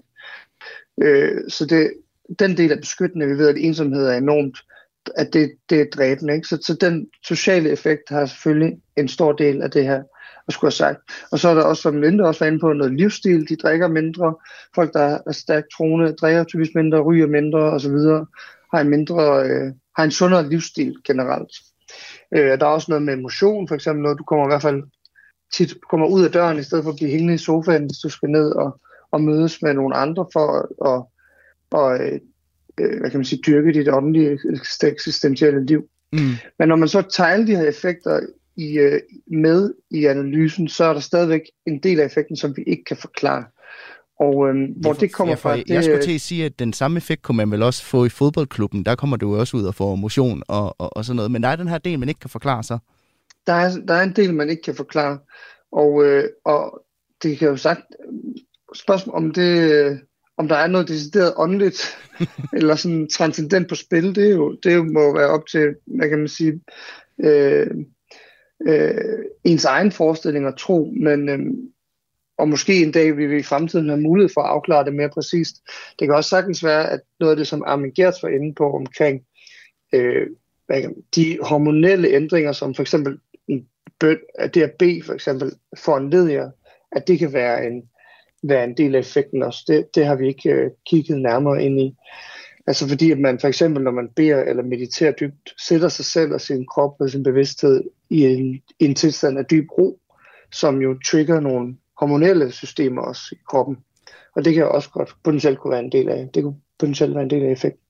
Øh, så det, den del er beskyttende. Vi ved, at ensomhed er enormt, at det, det er dræbende. Ikke? Så, så den sociale effekt har selvfølgelig en stor del af det her, at skulle have sagt. Og så er der også, som Linde også var inde på, noget livsstil. De drikker mindre. Folk, der er stærkt troende, drikker typisk mindre, ryger mindre osv. Har en mindre, øh, har en sundere livsstil generelt. Øh, der er også noget med emotion, for eksempel noget, du kommer i hvert fald tit kommer ud af døren, i stedet for at blive hængende i sofaen, hvis du skal ned og, og mødes med nogle andre for at og, øh, øh, hvad kan man sige, dyrke dit åndelige eksistentielle liv. Mm. Men når man så tager de her effekter i, øh, med i analysen, så er der stadigvæk en del af effekten, som vi ikke kan forklare. Og øhm, hvor for, det kommer ja, fra... Det, jeg skulle til at sige, at den samme effekt kunne man vel også få i fodboldklubben. Der kommer du jo også ud og får motion og, og, og sådan noget. Men der er den her del, man ikke kan forklare sig der er, der er en del, man ikke kan forklare. Og, øh, og det kan jo sagt, spørgsmål om det, om der er noget decideret åndeligt, eller sådan transcendent på spil, det, er jo, det må være op til, hvad kan man sige, øh, øh, ens egen forestilling og tro, men øh, og måske en dag vil vi i fremtiden have mulighed for at afklare det mere præcist. Det kan også sagtens være, at noget af det, som Armin Gertz var inde på omkring øh, de hormonelle ændringer, som for eksempel bøn, at det at bede for eksempel foranlediger, at det kan være en, være en del af effekten også. Det, det har vi ikke øh, kigget nærmere ind i. Altså fordi at man for eksempel, når man beder eller mediterer dybt, sætter sig selv og sin krop og sin bevidsthed i en, i en tilstand af dyb ro, som jo trigger nogle hormonelle systemer også i kroppen. Og det kan også godt potentielt kunne være en del af, det kunne potentielt være en del af effekten.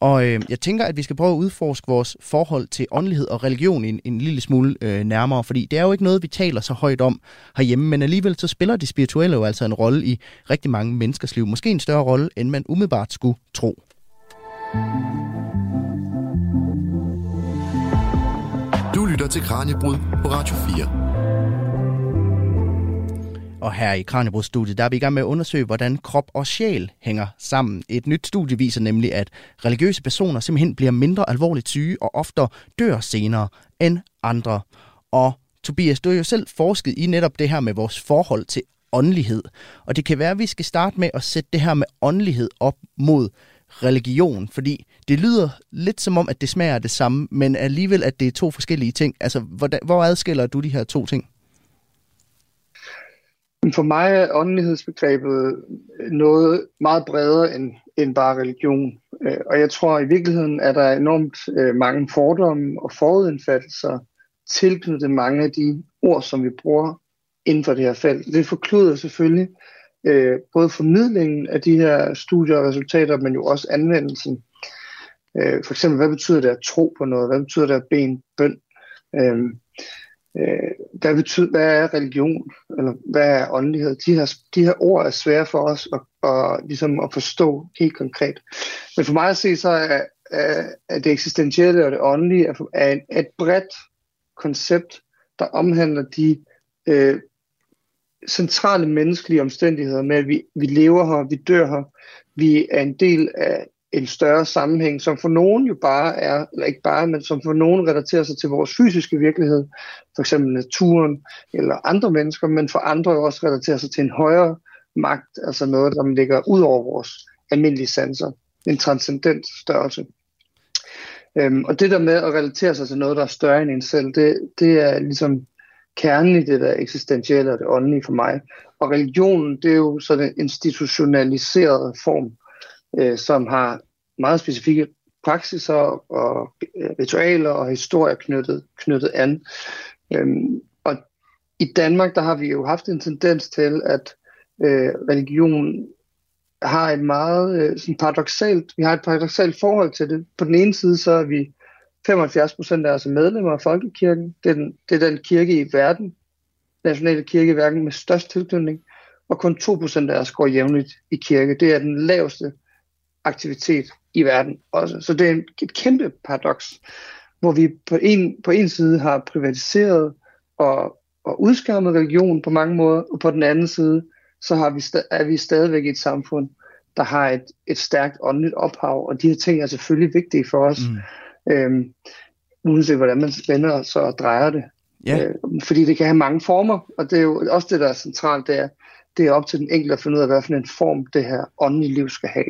Og øh, jeg tænker, at vi skal prøve at udforske vores forhold til åndelighed og religion en, en lille smule øh, nærmere, fordi det er jo ikke noget, vi taler så højt om herhjemme, men alligevel så spiller det spirituelle jo altså en rolle i rigtig mange menneskers liv. Måske en større rolle, end man umiddelbart skulle tro. Du lytter til Kranjebrud på Radio 4. Og her i Kranjebrudstudiet, der er vi i gang med at undersøge, hvordan krop og sjæl hænger sammen. Et nyt studie viser nemlig, at religiøse personer simpelthen bliver mindre alvorligt syge og ofte dør senere end andre. Og Tobias, du har jo selv forsket i netop det her med vores forhold til åndelighed. Og det kan være, at vi skal starte med at sætte det her med åndelighed op mod religion, fordi det lyder lidt som om, at det smager det samme, men alligevel, at det er to forskellige ting. Altså, hvor, hvor adskiller du de her to ting? For mig er åndelighedsbegrebet øh, noget meget bredere end, end bare religion. Øh, og jeg tror i virkeligheden, at der er enormt øh, mange fordomme og forudindfattelser tilknyttet mange af de ord, som vi bruger inden for det her felt. Det forkluder selvfølgelig øh, både formidlingen af de her studier og resultater, men jo også anvendelsen. for eksempel, hvad betyder det at tro på noget? Hvad betyder det at bede en bøn? øh, øh, hvad, betyder, hvad er religion, eller hvad er åndelighed? De her, de her ord er svære for os at, at, ligesom at forstå helt konkret. Men for mig at se, så er, er det eksistentielle og det åndelige er, er, et bredt koncept, der omhandler de øh, centrale menneskelige omstændigheder med, at vi, vi lever her, vi dør her, vi er en del af en større sammenhæng, som for nogen jo bare er, eller ikke bare, men som for nogen relaterer sig til vores fysiske virkelighed, for eksempel naturen eller andre mennesker, men for andre også relaterer sig til en højere magt, altså noget, der ligger ud over vores almindelige sanser. En transcendent størrelse. Øhm, og det der med at relatere sig til noget, der er større end en selv, det, det er ligesom kernen i det der eksistentielle og det åndelige for mig. Og religionen, det er jo sådan en institutionaliseret form, øh, som har meget specifikke praksiser og øh, ritualer og historier knyttet, knyttet an. Øhm, og i Danmark, der har vi jo haft en tendens til, at øh, religion har et meget øh, sådan paradoxalt, vi har et paradoxalt forhold til det. På den ene side, så er vi 75 procent af os medlemmer af Folkekirken. Det er, den, det er den kirke i verden, nationale kirke i verden med størst tilknytning. Og kun 2 procent af os går jævnligt i kirke. Det er den laveste aktivitet i verden også. Så det er et kæmpe paradoks, hvor vi på en, på en side har privatiseret og, og udskammet religion på mange måder, og på den anden side, så har vi, er vi stadigvæk i et samfund, der har et, et stærkt åndeligt ophav, og de her ting er selvfølgelig vigtige for os, mm. øhm, uanset hvordan man vender så og drejer det. Ja. Øh, fordi det kan have mange former, og det er jo også det, der er centralt, det er, det er op til den enkelte at finde ud af, for en form det her åndelige liv skal have.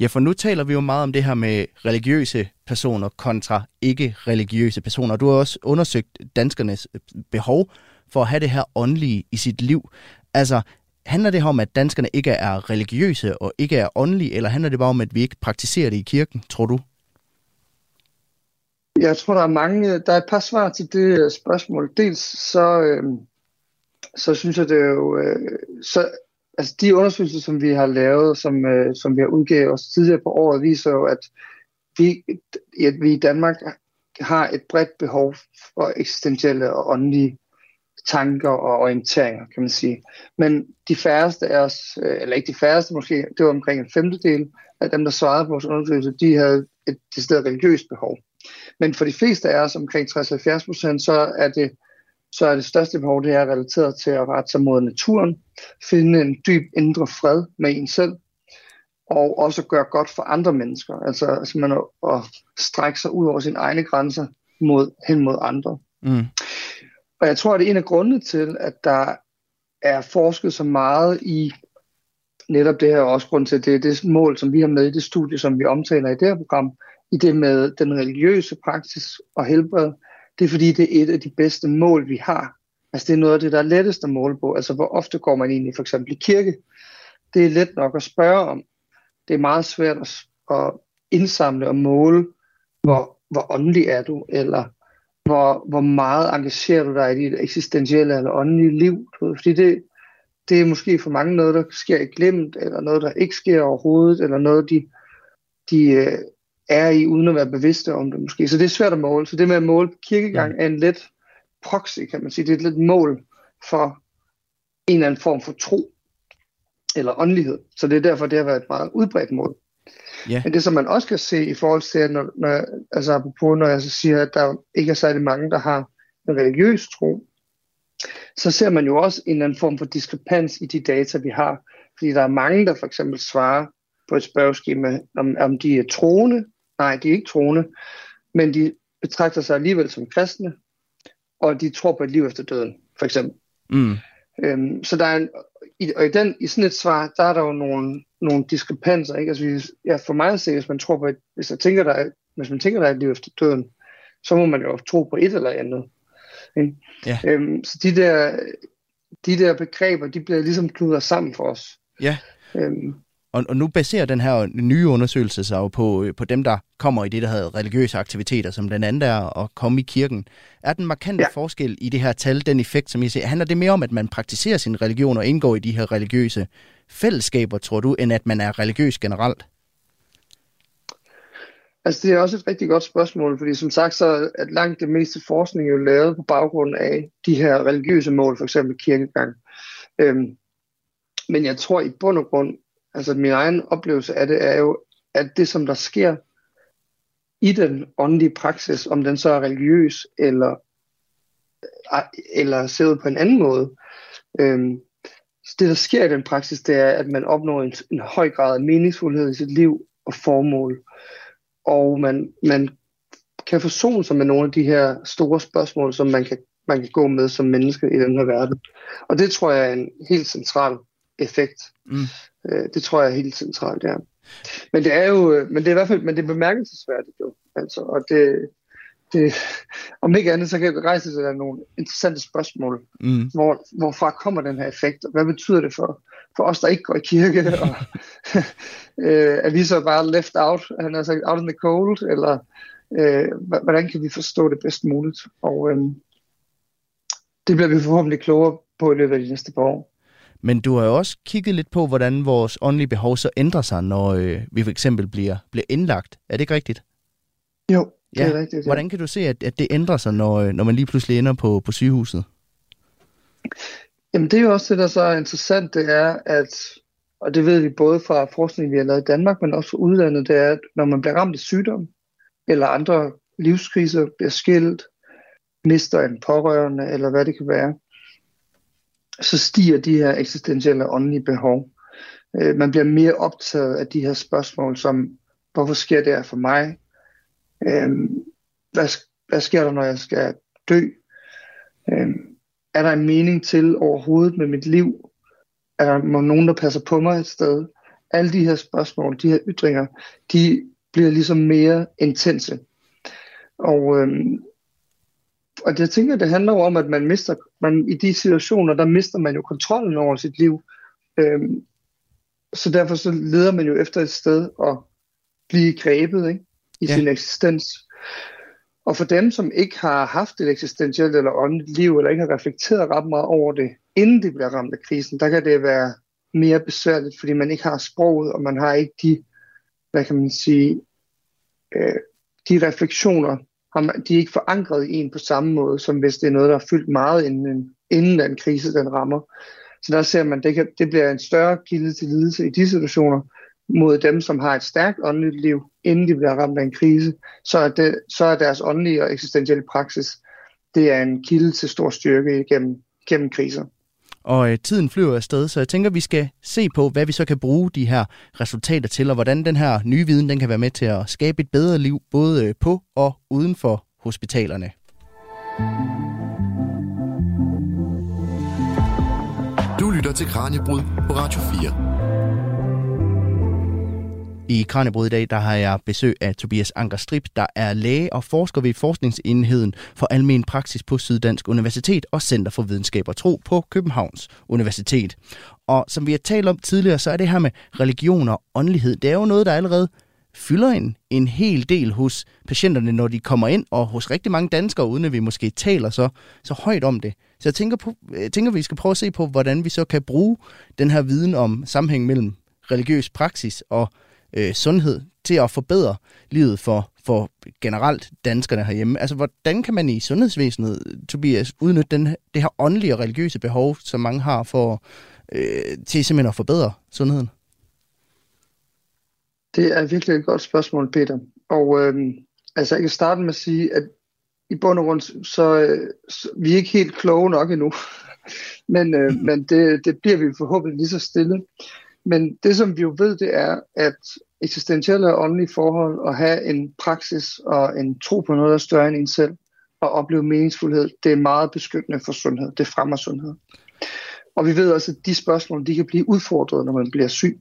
Ja, for nu taler vi jo meget om det her med religiøse personer kontra ikke-religiøse personer. Du har også undersøgt danskernes øh, behov for at have det her åndelige i sit liv. Altså, handler det her om, at danskerne ikke er religiøse og ikke er åndelige, eller handler det bare om, at vi ikke praktiserer det i kirken, tror du? Jeg tror, der er mange, der er et par svar til det øh, spørgsmål. Dels så, øh, så synes jeg, det er jo, øh, så altså de undersøgelser, som vi har lavet, som, øh, som vi har udgivet os tidligere på året, viser jo, at vi, at vi i Danmark har et bredt behov for eksistentielle og åndelige tanker og orienteringer, kan man sige. Men de færreste af os, øh, eller ikke de færreste måske, det var omkring en femtedel af dem, der svarede på vores undersøgelse, de havde et decideret religiøst behov. Men for de fleste af os, omkring 60-70 procent, så er det så er det største behov, det er relateret til at rette sig mod naturen, finde en dyb indre fred med en selv, og også gøre godt for andre mennesker. Altså simpelthen at, at strække sig ud over sine egne grænser mod, hen mod andre. Mm. Og jeg tror, at det er en af grundene til, at der er forsket så meget i netop det her, og også grund til, at det er det mål, som vi har med i det studie, som vi omtaler i det her program, i det med den religiøse praksis og helbred, det er fordi, det er et af de bedste mål, vi har. Altså det er noget af det, der er lettest at måle på. Altså hvor ofte går man egentlig for eksempel i kirke? Det er let nok at spørge om. Det er meget svært at indsamle og måle, hvor, hvor åndelig er du, eller hvor, hvor meget engagerer du dig i dit eksistentielle eller åndelige liv. Fordi det, det er måske for mange noget, der sker i glemt, eller noget, der ikke sker overhovedet, eller noget, de, de øh, er i, uden at være bevidste om det måske. Så det er svært at måle. Så det med at måle kirkegang er en let proxy, kan man sige. Det er et lidt mål for en eller anden form for tro eller åndelighed. Så det er derfor, det har været et meget udbredt mål. Yeah. Men det, som man også kan se i forhold til, når, når, altså apropos, når jeg så siger, at der ikke er særlig mange, der har en religiøs tro, så ser man jo også en eller anden form for diskrepans i de data, vi har. Fordi der er mange, der for eksempel svarer på et spørgeskema, om, om de er troende, Nej, de er ikke troende, men de betragter sig alligevel som kristne, og de tror på et liv efter døden, for eksempel. Mm. Øhm, så der er en, i, og i, den, i sådan et svar, der er der jo nogle, nogle diskrepanser. Ikke? Altså, hvis, ja, for mig at se, hvis man tror på et, hvis, jeg tænker, der er, hvis man tænker, der er et liv efter døden, så må man jo tro på et eller andet. Ikke? Ja. Øhm, så de der, de der begreber, de bliver ligesom kludret sammen for os. Ja. Øhm, og, og nu baserer den her nye undersøgelse sig jo på, øh, på dem, der kommer i det, der hedder religiøse aktiviteter, som blandt andet er at komme i kirken. Er den markante ja. forskel i det her tal, den effekt, som I ser, handler det mere om, at man praktiserer sin religion og indgår i de her religiøse fællesskaber, tror du, end at man er religiøs generelt? Altså det er også et rigtig godt spørgsmål, fordi som sagt så er langt det meste forskning jo lavet på baggrund af de her religiøse mål, for eksempel kirkegang. Øhm, men jeg tror i bund og grund, altså min egen oplevelse af det er jo, at det som der sker i den åndelige praksis, om den så er religiøs eller, eller ser ud på en anden måde, øhm, det der sker i den praksis, det er, at man opnår en, en høj grad af meningsfuldhed i sit liv og formål. Og man, man kan forsone sig med nogle af de her store spørgsmål, som man kan, man kan gå med som menneske i den her verden. Og det tror jeg er en helt central effekt. Mm. Øh, det tror jeg er helt centralt, ja. Men det er jo, øh, men det er i hvert fald, men det er bemærkelsesværdigt jo, altså, og det, det, om ikke andet, så kan det rejse sig der nogle interessante spørgsmål. Mm. Hvor, hvorfra kommer den her effekt, og hvad betyder det for, for os, der ikke går i kirke? Og, øh, er vi så bare left out, han har sagt out in the cold, eller øh, hvordan kan vi forstå det bedst muligt? Og øh, det bliver vi forhåbentlig klogere på i løbet af de næste par år. Men du har jo også kigget lidt på, hvordan vores åndelige behov så ændrer sig, når øh, vi for eksempel bliver, bliver indlagt. Er det ikke rigtigt? Jo, det ja. er rigtigt. Ja. Hvordan kan du se, at, at det ændrer sig, når, øh, når man lige pludselig ender på, på sygehuset? Jamen det er jo også det, der så er interessant, det er, at, og det ved vi både fra forskning, vi har lavet i Danmark, men også fra udlandet, det er, at når man bliver ramt af sygdom, eller andre livskriser, bliver skilt, mister en pårørende, eller hvad det kan være, så stiger de her eksistentielle åndelige behov. Øh, man bliver mere optaget af de her spørgsmål, som hvorfor sker det her for mig? Øh, hvad, hvad sker der, når jeg skal dø? Øh, er der en mening til overhovedet med mit liv? Er der nogen, der passer på mig et sted? Alle de her spørgsmål, de her ytringer, de bliver ligesom mere intense. Og øhm, og jeg tænker, det handler jo om, at man mister, man, i de situationer, der mister man jo kontrollen over sit liv. Øhm, så derfor så leder man jo efter et sted at blive grebet ikke? i ja. sin eksistens. Og for dem, som ikke har haft et eksistentielt eller åndeligt liv, eller ikke har reflekteret ret meget over det, inden de bliver ramt af krisen, der kan det være mere besværligt, fordi man ikke har sproget, og man har ikke de, hvad kan man sige, øh, de refleksioner, de er ikke forankret i en på samme måde, som hvis det er noget, der er fyldt meget inden, inden den krise den rammer. Så der ser man, det, kan, det bliver en større kilde til lidelse i de situationer, mod dem, som har et stærkt åndeligt liv, inden de bliver ramt af en krise, så er, det, så er deres åndelige og eksistentielle praksis, det er en kilde til stor styrke gennem, gennem kriser. Og øh, tiden flyver afsted, så jeg tænker, vi skal se på, hvad vi så kan bruge de her resultater til, og hvordan den her nye viden den kan være med til at skabe et bedre liv, både øh, på og uden for hospitalerne. Du lytter til Kranjebrud på Radio 4. I Kranjebrud i dag, der har jeg besøg af Tobias Anker Strip, der er læge og forsker ved Forskningsenheden for Almen Praksis på Syddansk Universitet og Center for Videnskab og Tro på Københavns Universitet. Og som vi har talt om tidligere, så er det her med religion og åndelighed, det er jo noget, der allerede fylder en, en hel del hos patienterne, når de kommer ind, og hos rigtig mange danskere, uden at vi måske taler så, så højt om det. Så jeg tænker, på, jeg tænker, vi skal prøve at se på, hvordan vi så kan bruge den her viden om sammenhæng mellem religiøs praksis og øh, sundhed til at forbedre livet for, for generelt danskerne herhjemme. Altså, hvordan kan man i sundhedsvæsenet, Tobias, udnytte den, det her åndelige og religiøse behov, som mange har for øh, til simpelthen at forbedre sundheden? Det er virkelig et godt spørgsmål, Peter. Og øh, altså, jeg kan starte med at sige, at i bund og grund, så, så vi er ikke helt kloge nok endnu. men øh, men det, det bliver vi forhåbentlig lige så stille. Men det, som vi jo ved, det er, at eksistentielle og åndelige forhold, og have en praksis og en tro på noget, der er større end en selv, og opleve meningsfuldhed, det er meget beskyttende for sundhed. Det fremmer sundhed. Og vi ved også, at de spørgsmål, de kan blive udfordret, når man bliver syg.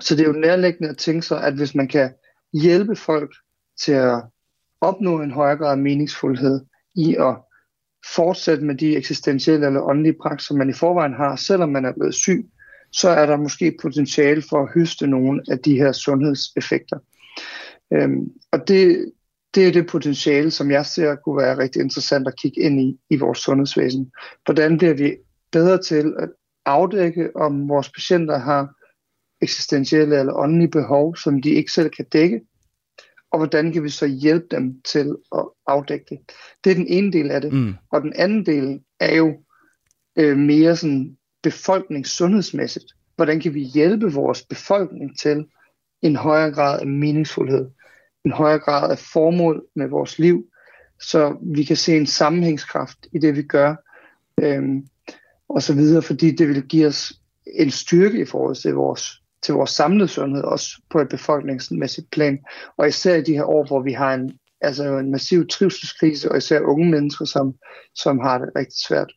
Så det er jo nærliggende at tænke sig, at hvis man kan hjælpe folk til at opnå en højere grad af meningsfuldhed i at fortsætte med de eksistentielle eller åndelige praksiser, man i forvejen har, selvom man er blevet syg, så er der måske potentiale for at høste nogle af de her sundhedseffekter. Øhm, og det, det er det potentiale, som jeg ser kunne være rigtig interessant at kigge ind i i vores sundhedsvæsen. Hvordan bliver vi bedre til at afdække, om vores patienter har eksistentielle eller åndelige behov, som de ikke selv kan dække, og hvordan kan vi så hjælpe dem til at afdække det. Det er den ene del af det. Mm. Og den anden del er jo øh, mere sådan befolkning sundhedsmæssigt? Hvordan kan vi hjælpe vores befolkning til en højere grad af meningsfuldhed, en højere grad af formål med vores liv, så vi kan se en sammenhængskraft i det, vi gør, øhm, og så videre, fordi det vil give os en styrke i forhold til vores, til vores samlede sundhed, også på et befolkningsmæssigt plan. Og især i de her år, hvor vi har en, altså en massiv trivselskrise, og især unge mennesker, som, som har det rigtig svært.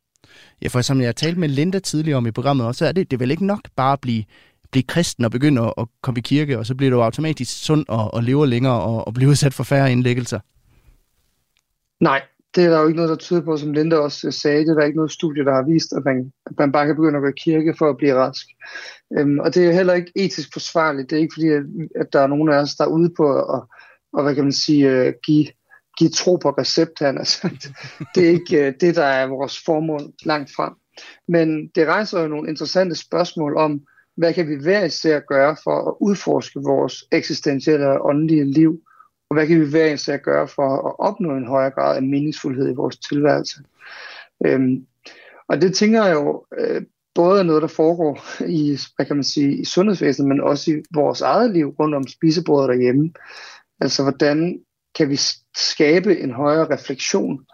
Ja, for som jeg talte med Linda tidligere om i programmet også, så er det, det er vel ikke nok bare at blive, blive kristen og begynde at, at komme i kirke, og så bliver du automatisk sund og, og lever længere og, og bliver udsat for færre indlæggelser. Nej, det er der jo ikke noget, der tyder på, som Linda også sagde. Det er der ikke noget studie, der har vist, at man, at man bare kan begynde at gå i kirke for at blive rask. Øhm, og det er heller ikke etisk forsvarligt. Det er ikke fordi, at, at der er nogen af os, der er ude på at, og, hvad kan man sige, øh, give, give tro på recepterne. Altså, det er ikke uh, det, der er vores formål langt frem. Men det rejser jo nogle interessante spørgsmål om, hvad kan vi hver især gøre for at udforske vores eksistentielle og åndelige liv og hvad kan vi være især gøre for at opnå en højere grad af meningsfuldhed i vores tilværelse? Øhm, og det tænker jeg jo øh, både er noget, der foregår i, hvad kan man sige, i sundhedsvæsenet, men også i vores eget liv rundt om spisebordet derhjemme. Altså, hvordan kan vi skabe en højere refleksion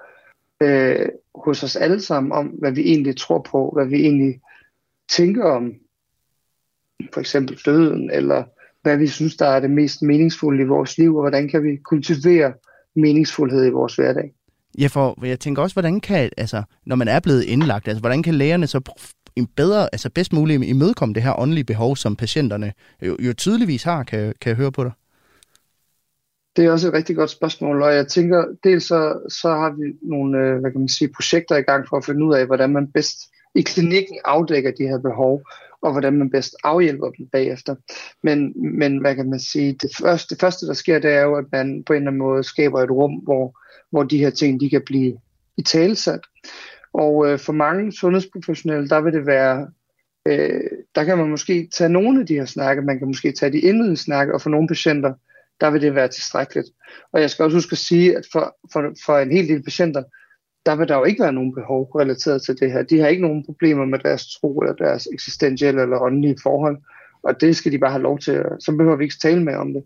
øh, hos os alle sammen om, hvad vi egentlig tror på, hvad vi egentlig tænker om for eksempel døden, eller hvad vi synes, der er det mest meningsfulde i vores liv, og hvordan kan vi kultivere meningsfuldhed i vores hverdag. Ja, for jeg tænker også, hvordan kan, altså, når man er blevet indlagt, altså, hvordan kan lægerne så en bedre, altså bedst muligt imødekomme det her åndelige behov, som patienterne jo, jo tydeligvis har, kan, kan jeg høre på dig? Det er også et rigtig godt spørgsmål, og jeg tænker, dels så, så har vi nogle øh, hvad kan man sige, projekter i gang for at finde ud af, hvordan man bedst i klinikken afdækker de her behov, og hvordan man bedst afhjælper dem bagefter. Men, men hvad kan man sige, det første, det første, der sker, det er jo, at man på en eller anden måde skaber et rum, hvor, hvor de her ting, de kan blive i talesat. Og øh, for mange sundhedsprofessionelle, der vil det være, øh, der kan man måske tage nogle af de her snakke, man kan måske tage de indledende snakke, og for nogle patienter, der vil det være tilstrækkeligt. Og jeg skal også huske at sige, at for, for, for en hel del patienter, der vil der jo ikke være nogen behov relateret til det her. De har ikke nogen problemer med deres tro eller deres eksistentielle eller åndelige forhold, og det skal de bare have lov til. Så behøver vi ikke tale med om det.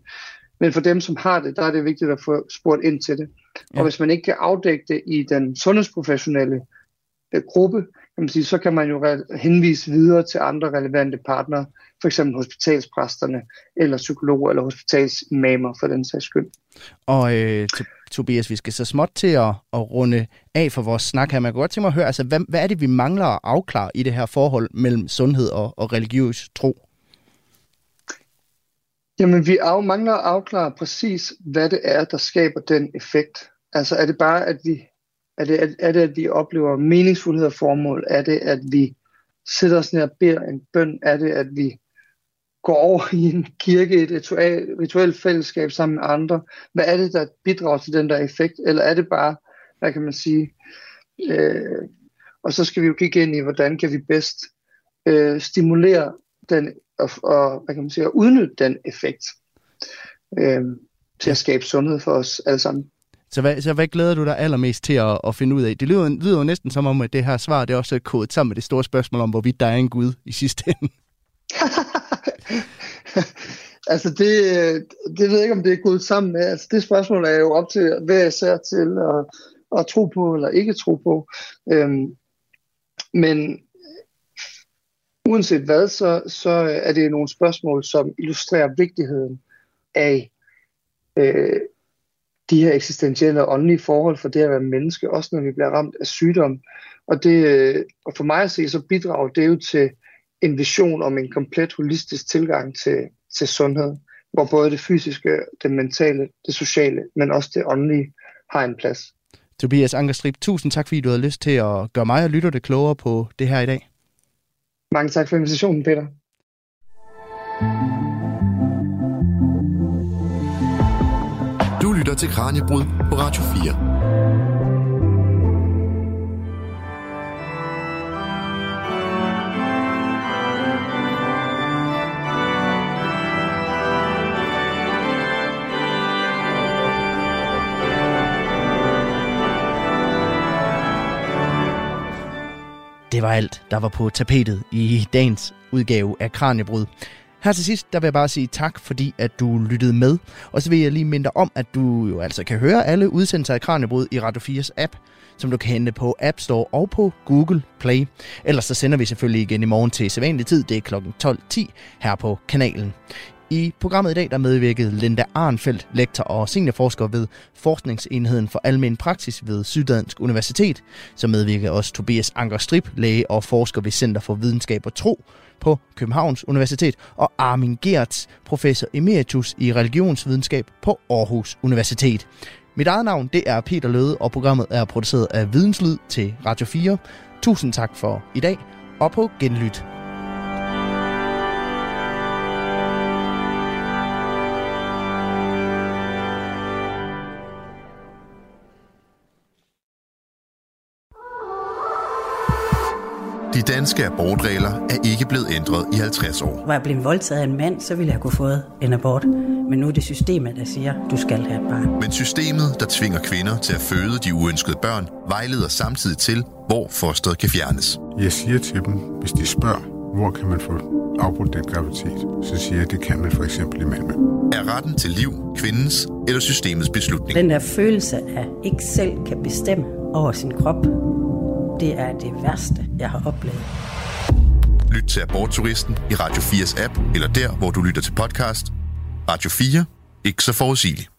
Men for dem, som har det, der er det vigtigt at få spurgt ind til det. Ja. Og hvis man ikke kan afdække det i den sundhedsprofessionelle øh, gruppe, kan man sige, så kan man jo henvise videre til andre relevante partnere, for eksempel hospitalspræsterne, eller psykologer, eller hospitalsimamer for den sags skyld. Og øh, Tobias, vi skal så småt til at, at runde af for vores snak her. Man kan godt tænke mig at høre, altså, hvad, hvad er det, vi mangler at afklare i det her forhold mellem sundhed og, og religiøs tro? Jamen, vi af, mangler at afklare præcis, hvad det er, der skaber den effekt. Altså, er det bare, at vi, er det, er det, at vi oplever meningsfuldhed og formål? Er det, at vi sætter os ned og beder en bøn? Er det, at vi går over i en kirke, et ritual, rituelt fællesskab sammen med andre? Hvad er det, der bidrager til den der effekt? Eller er det bare, hvad kan man sige, øh, og så skal vi jo kigge ind i, hvordan kan vi bedst øh, stimulere den, og, og hvad kan man sige, at udnytte den effekt øh, til at skabe sundhed for os alle sammen. Så hvad, så hvad glæder du dig allermest til at, at finde ud af? Det lyder, lyder jo næsten som om, at det her svar det er også kodet sammen med det store spørgsmål om, hvorvidt der er en Gud i sidste ende. altså det, det ved jeg ikke, om det er gået sammen med. Altså det spørgsmål er jo op til hver især til at, at tro på eller ikke tro på. Øhm, men uanset hvad, så, så er det nogle spørgsmål, som illustrerer vigtigheden af øh, de her eksistentielle og åndelige forhold for det at være menneske, også når vi bliver ramt af sygdom. Og, det, øh, og for mig at se, så bidrager det jo til en vision om en komplet holistisk tilgang til, til sundhed, hvor både det fysiske, det mentale, det sociale, men også det åndelige har en plads. Tobias Angerstrip, tusind tak, fordi du havde lyst til at gøre mig og lytter det klogere på det her i dag. Mange tak for invitationen, Peter. Lytter til Kranjebrud på Radio 4. Det var alt, der var på tapetet i dagens udgave af Kranjebrud. Her til sidst, der vil jeg bare sige tak, fordi at du lyttede med. Og så vil jeg lige minde om, at du jo altså kan høre alle udsendelser af Kranjebrud i Radio 4's app, som du kan hente på App Store og på Google Play. Ellers så sender vi selvfølgelig igen i morgen til sædvanlig tid. Det er kl. 12.10 her på kanalen. I programmet i dag der medvirkede Linda Arnfeldt, lektor og seniorforsker ved Forskningsenheden for Almen Praksis ved Syddansk Universitet. Så medvirkede også Tobias Anker Strip, læge og forsker ved Center for Videnskab og Tro på Københavns Universitet, og Armin Gertz, professor emeritus i religionsvidenskab på Aarhus Universitet. Mit eget navn det er Peter Løde, og programmet er produceret af Videnslyd til Radio 4. Tusind tak for i dag, og på genlyt. De danske abortregler er ikke blevet ændret i 50 år. Var jeg blevet voldtaget af en mand, så ville jeg kunne fået en abort. Men nu er det systemet, der siger, du skal have et barn. Men systemet, der tvinger kvinder til at føde de uønskede børn, vejleder samtidig til, hvor fosteret kan fjernes. Jeg siger til dem, hvis de spørger, hvor kan man få afbrudt den graviditet, så siger jeg, at det kan man for eksempel i Malmø. Er retten til liv kvindens eller systemets beslutning? Den der følelse af ikke selv kan bestemme over sin krop, det er det værste, jeg har oplevet. Lyt til Abortturisten i Radio 4's app, eller der, hvor du lytter til podcast. Radio 4. Ikke så forudsigeligt.